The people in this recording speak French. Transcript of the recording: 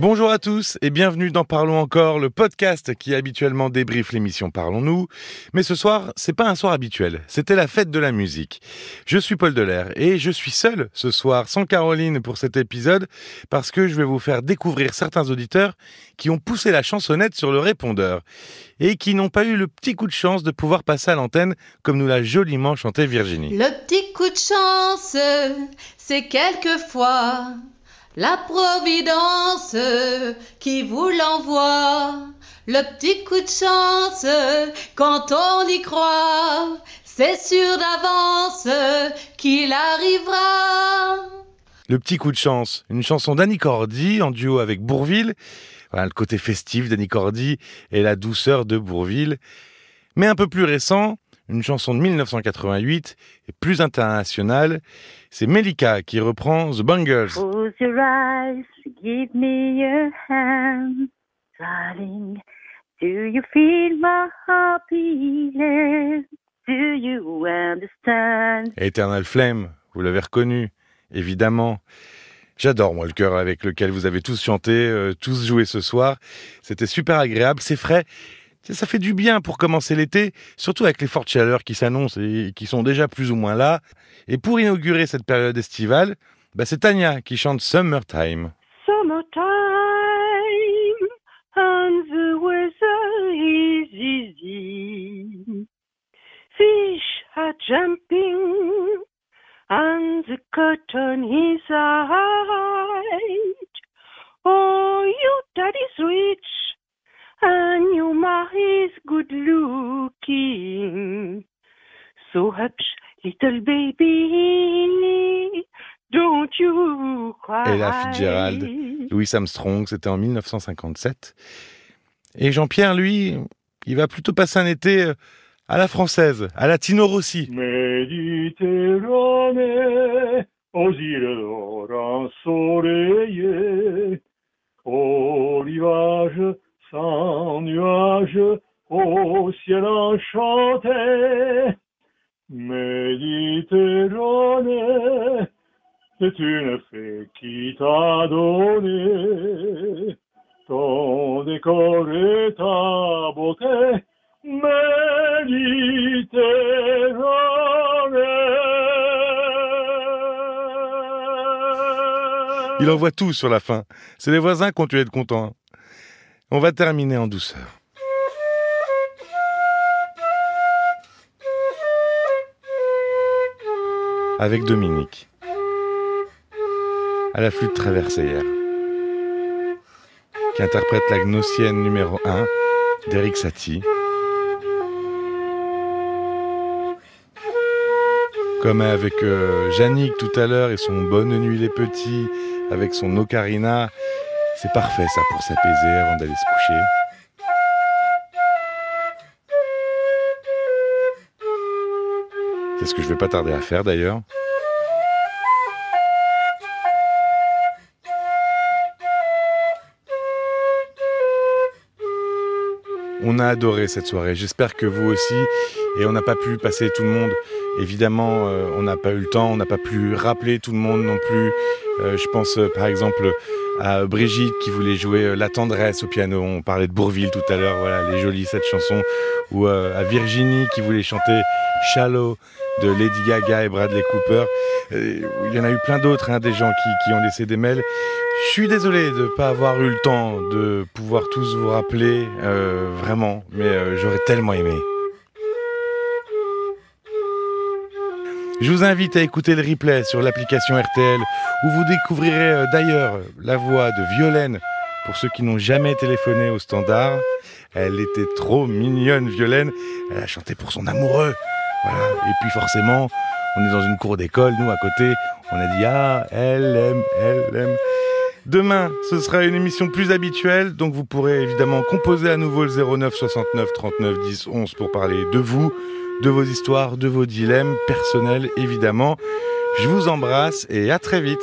Bonjour à tous et bienvenue dans Parlons encore, le podcast qui habituellement débriefe l'émission Parlons-nous. Mais ce soir, c'est pas un soir habituel, c'était la fête de la musique. Je suis Paul Delair et je suis seul ce soir sans Caroline pour cet épisode parce que je vais vous faire découvrir certains auditeurs qui ont poussé la chansonnette sur le répondeur et qui n'ont pas eu le petit coup de chance de pouvoir passer à l'antenne comme nous l'a joliment chanté Virginie. Le petit coup de chance, c'est quelquefois la Providence qui vous l'envoie. Le petit coup de chance, quand on y croit, c'est sûr d'avance qu'il arrivera. Le petit coup de chance, une chanson d'Annie Cordy en duo avec Bourville. Le côté festif d'Annie Cordy et la douceur de Bourville. Mais un peu plus récent, une chanson de 1988 et plus internationale. C'est Melika qui reprend The Bangles. Close your eyes, give me your hand, darling. Do you feel my beating? Do you understand? Eternal Flame, vous l'avez reconnu, évidemment. J'adore moi le cœur avec lequel vous avez tous chanté, euh, tous joué ce soir. C'était super agréable, c'est frais ça fait du bien pour commencer l'été, surtout avec les fortes chaleurs qui s'annoncent et qui sont déjà plus ou moins là. Et pour inaugurer cette période estivale, bah c'est Tania qui chante Summertime. Summertime, and the weather is easy. Fish are jumping, and the cotton is high. Oh, you daddy's rich. And your ma is good looking. So hush, little baby, don't you cry. Ella Fitzgerald, Louis Armstrong, c'était en 1957. Et Jean-Pierre, lui, il va plutôt passer un été euh, à la française, à la Tino Rossi. Méditerranée, aux îles d'or ensoleillées, au rivage sans nuage au ciel enchanté. Méditerranée, c'est une fée qui t'a donné ton décor et ta beauté. Méditerranée. Il envoie tout sur la fin. C'est les voisins qui ont tué être contents. On va terminer en douceur. Avec Dominique, à la flûte traversière, qui interprète la gnossienne numéro 1 d'Eric Satie. Comme avec euh, tout à l'heure et son Bonne nuit les petits, avec son ocarina, c'est parfait ça pour s'apaiser avant d'aller se coucher. C'est ce que je vais pas tarder à faire d'ailleurs. On a adoré cette soirée. J'espère que vous aussi. Et on n'a pas pu passer tout le monde. Évidemment, euh, on n'a pas eu le temps. On n'a pas pu rappeler tout le monde non plus. Euh, je pense euh, par exemple à Brigitte qui voulait jouer euh, La tendresse au piano. On parlait de Bourville tout à l'heure, voilà, les jolies cette chanson. Ou à Virginie qui voulait chanter Shallow de Lady Gaga et Bradley Cooper. il y en a eu plein d'autres, hein, des gens qui, ont laissé des mails. Je suis désolé de ne pas avoir eu le temps de pouvoir tous vous rappeler, vraiment, mais j'aurais tellement aimé. Je vous invite à écouter le replay sur l'application RTL où vous découvrirez euh, d'ailleurs la voix de Violaine pour ceux qui n'ont jamais téléphoné au standard. Elle était trop mignonne, Violaine. Elle a chanté pour son amoureux. Voilà. Et puis forcément, on est dans une cour d'école, nous à côté, on a dit ah, elle aime, elle aime. Demain, ce sera une émission plus habituelle, donc vous pourrez évidemment composer à nouveau le 09 69 39 10 11 pour parler de vous, de vos histoires, de vos dilemmes personnels évidemment. Je vous embrasse et à très vite.